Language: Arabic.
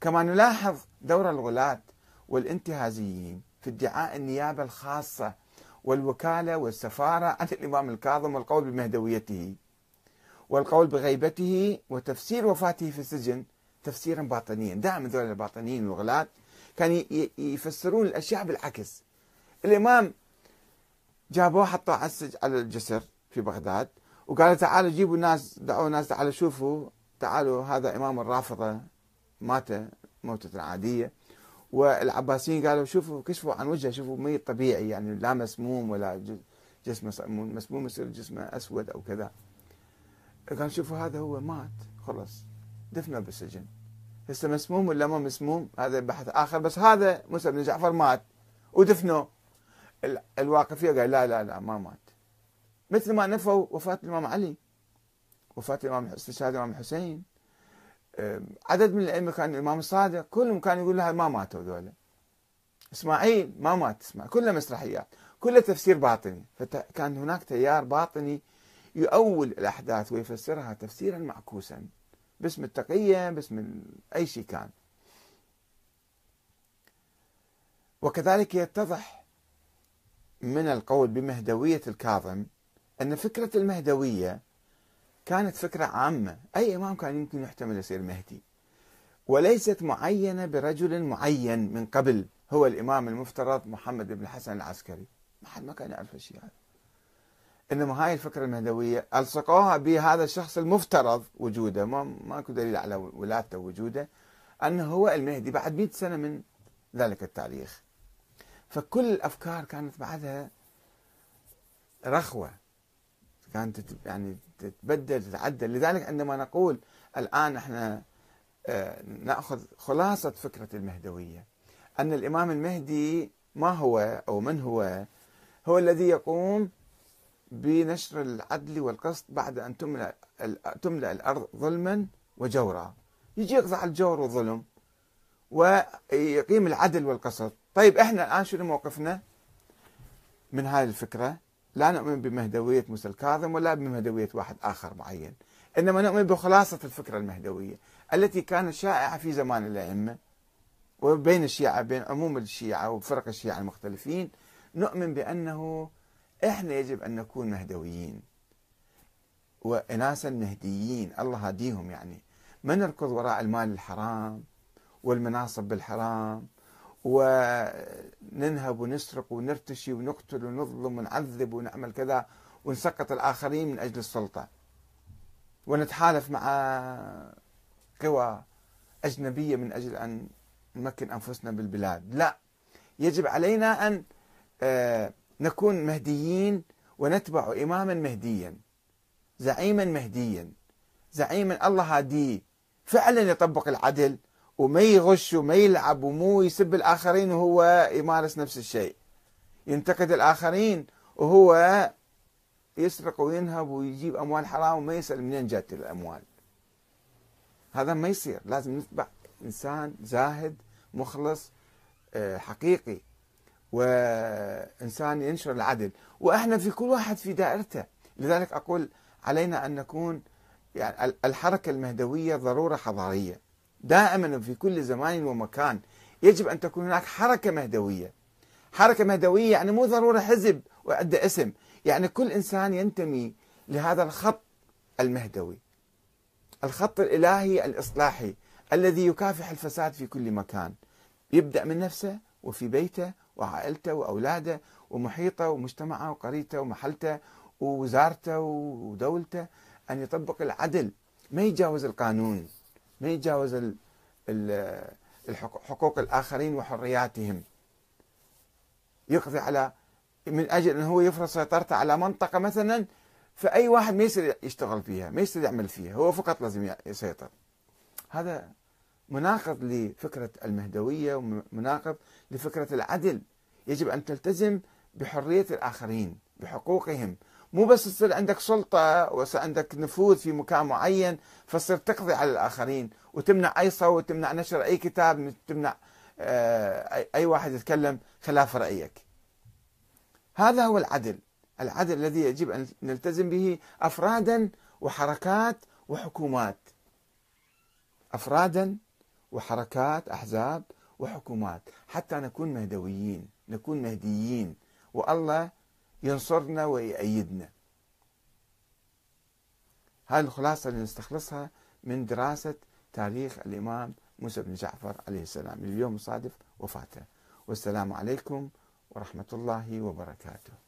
كما نلاحظ دور الغلاة والانتهازيين في ادعاء النيابة الخاصة والوكالة والسفارة عن الإمام الكاظم والقول بمهدويته والقول بغيبته وتفسير وفاته في السجن تفسيرا باطنيا. دائما ذول الباطنيين والغلاة كانوا يفسرون الأشياء بالعكس. الإمام جابوه حطوه على الجسر في بغداد وقالوا تعالوا جيبوا الناس دعوا الناس تعالوا شوفوا تعالوا هذا إمام الرافضة. مات موتة عادية والعباسيين قالوا شوفوا كشفوا عن وجهه شوفوا ميت طبيعي يعني لا مسموم ولا جسمه مسموم يصير جسمه أسود أو كذا. قال شوفوا هذا هو مات خلص دفنه بالسجن. هسه مسموم ولا ما مسموم؟ هذا بحث آخر بس هذا موسى بن جعفر مات ودفنه. الواقفية قال لا لا لا ما مات. مثل ما نفوا وفاة الإمام علي. وفاة الإمام استشهاد الإمام الحسين. عدد من الأئمة كان الامام الصادق كلهم كانوا يقول لها ما ماتوا ذولا إسماعيل ما مات إسماعيل كلها مسرحيات كلها تفسير باطني. فكان هناك تيار باطني يؤول الأحداث ويفسرها تفسيرا معكوسا باسم التقية باسم أي شيء كان. وكذلك يتضح من القول بمهدوية الكاظم أن فكرة المهدوية كانت فكرة عامة. أي إمام كان يمكن يحتمل يصير مهدي. وليست معينة برجل معين من قبل هو الإمام المفترض محمد بن الحسن العسكري. ما حد ما كان يعرف الشيء هذا إنما هاي الفكرة المهدوية ألصقوها بهذا الشخص المفترض وجوده. ما ماكو دليل على ولادته ووجوده أنه هو المهدي بعد 100 سنة من ذلك التاريخ. فكل الأفكار كانت بعدها رخوة. كانت يعني تتبدل تتعدل. لذلك عندما نقول الآن إحنا آه، نأخذ خلاصة فكرة المهدوية. أن الإمام المهدي ما هو أو من هو؟ هو الذي يقوم بنشر العدل والقسط بعد أن تملأ تملأ الأرض ظلما وجورا. يجي يقضي الجور والظلم ويقيم العدل والقسط. طيب إحنا الآن شنو موقفنا من هذه الفكرة؟ لا نؤمن بمهدوية موسى الكاظم ولا بمهدوية واحد آخر معين. إنما نؤمن بخلاصة الفكرة المهدوية التي كانت شائعة في زمان الأئمة وبين الشيعة بين عموم الشيعة وفرق الشيعة المختلفين. نؤمن بأنه إحنا يجب أن نكون مهدويين وإناسا مهديين. الله هديهم يعني. ما نركض وراء المال الحرام والمناصب بالحرام وننهب ونسرق ونرتشي ونقتل ونظلم ونعذب ونعمل كذا ونسقط الآخرين من أجل السلطة. ونتحالف مع قوى أجنبية من أجل أن نمكن أنفسنا بالبلاد. لا يجب علينا أن آه، نكون مهديين ونتبع إماما مهديا زعيما مهديا زعيما الله هاديه فعلا يطبق العدل وما يغش وما يلعب ومو يسب الآخرين وهو يمارس نفس الشيء. ينتقد الآخرين وهو يسرق وينهب ويجيب أموال حرام وما يسأل منين جات الأموال. هذا ما يصير. لازم نتبع. إنسان زاهد مخلص آه، حقيقي. وإنسان ينشر العدل. وإحنا في كل واحد في دائرته. لذلك أقول علينا أن نكون يعني الحركة المهدوية ضرورة حضارية. دائما في كل زمان ومكان. يجب أن تكون هناك حركة مهدوية. حركة مهدوية يعني مو ضرورة حزب وعنده اسم. يعني كل إنسان ينتمي لهذا الخط المهدوي. الخط الإلهي الإصلاحي الذي يكافح الفساد في كل مكان. يبدأ من نفسه وفي بيته وعائلته وأولاده ومحيطه ومجتمعه وقريته ومحلته ووزارته ودولته أن يطبق العدل. ما يجاوز القانون. ما يتجاوز حقوق الآخرين وحرياتهم. يقضي على من أجل أنه هو يفرض سيطرته على منطقة مثلا فأي واحد ما يصير يشتغل فيها ما يصير يعمل فيها هو فقط لازم يسيطر. هذا مناقض لفكرة المهدوية ومناقض لفكرة العدل. يجب أن تلتزم بحرية الآخرين بحقوقهم. مو بس تصير عندك سلطة وصير عندك نفوذ في مكان معين فتصير تقضي على الآخرين وتمنع أي صوت تمنع نشر أي كتاب تمنع آه، أي واحد يتكلم خلاف رأيك. هذا هو العدل. العدل الذي يجب أن نلتزم به أفرادا وحركات وحكومات. أفرادا وحركات أحزاب وحكومات. حتى نكون مهدويين نكون مهديين. والله ينصرنا ويأيدنا. هذه الخلاصة اللي نستخلصها من دراسة تاريخ الإمام موسى بن جعفر عليه السلام. اليوم صادف وفاته. والسلام عليكم ورحمة الله وبركاته.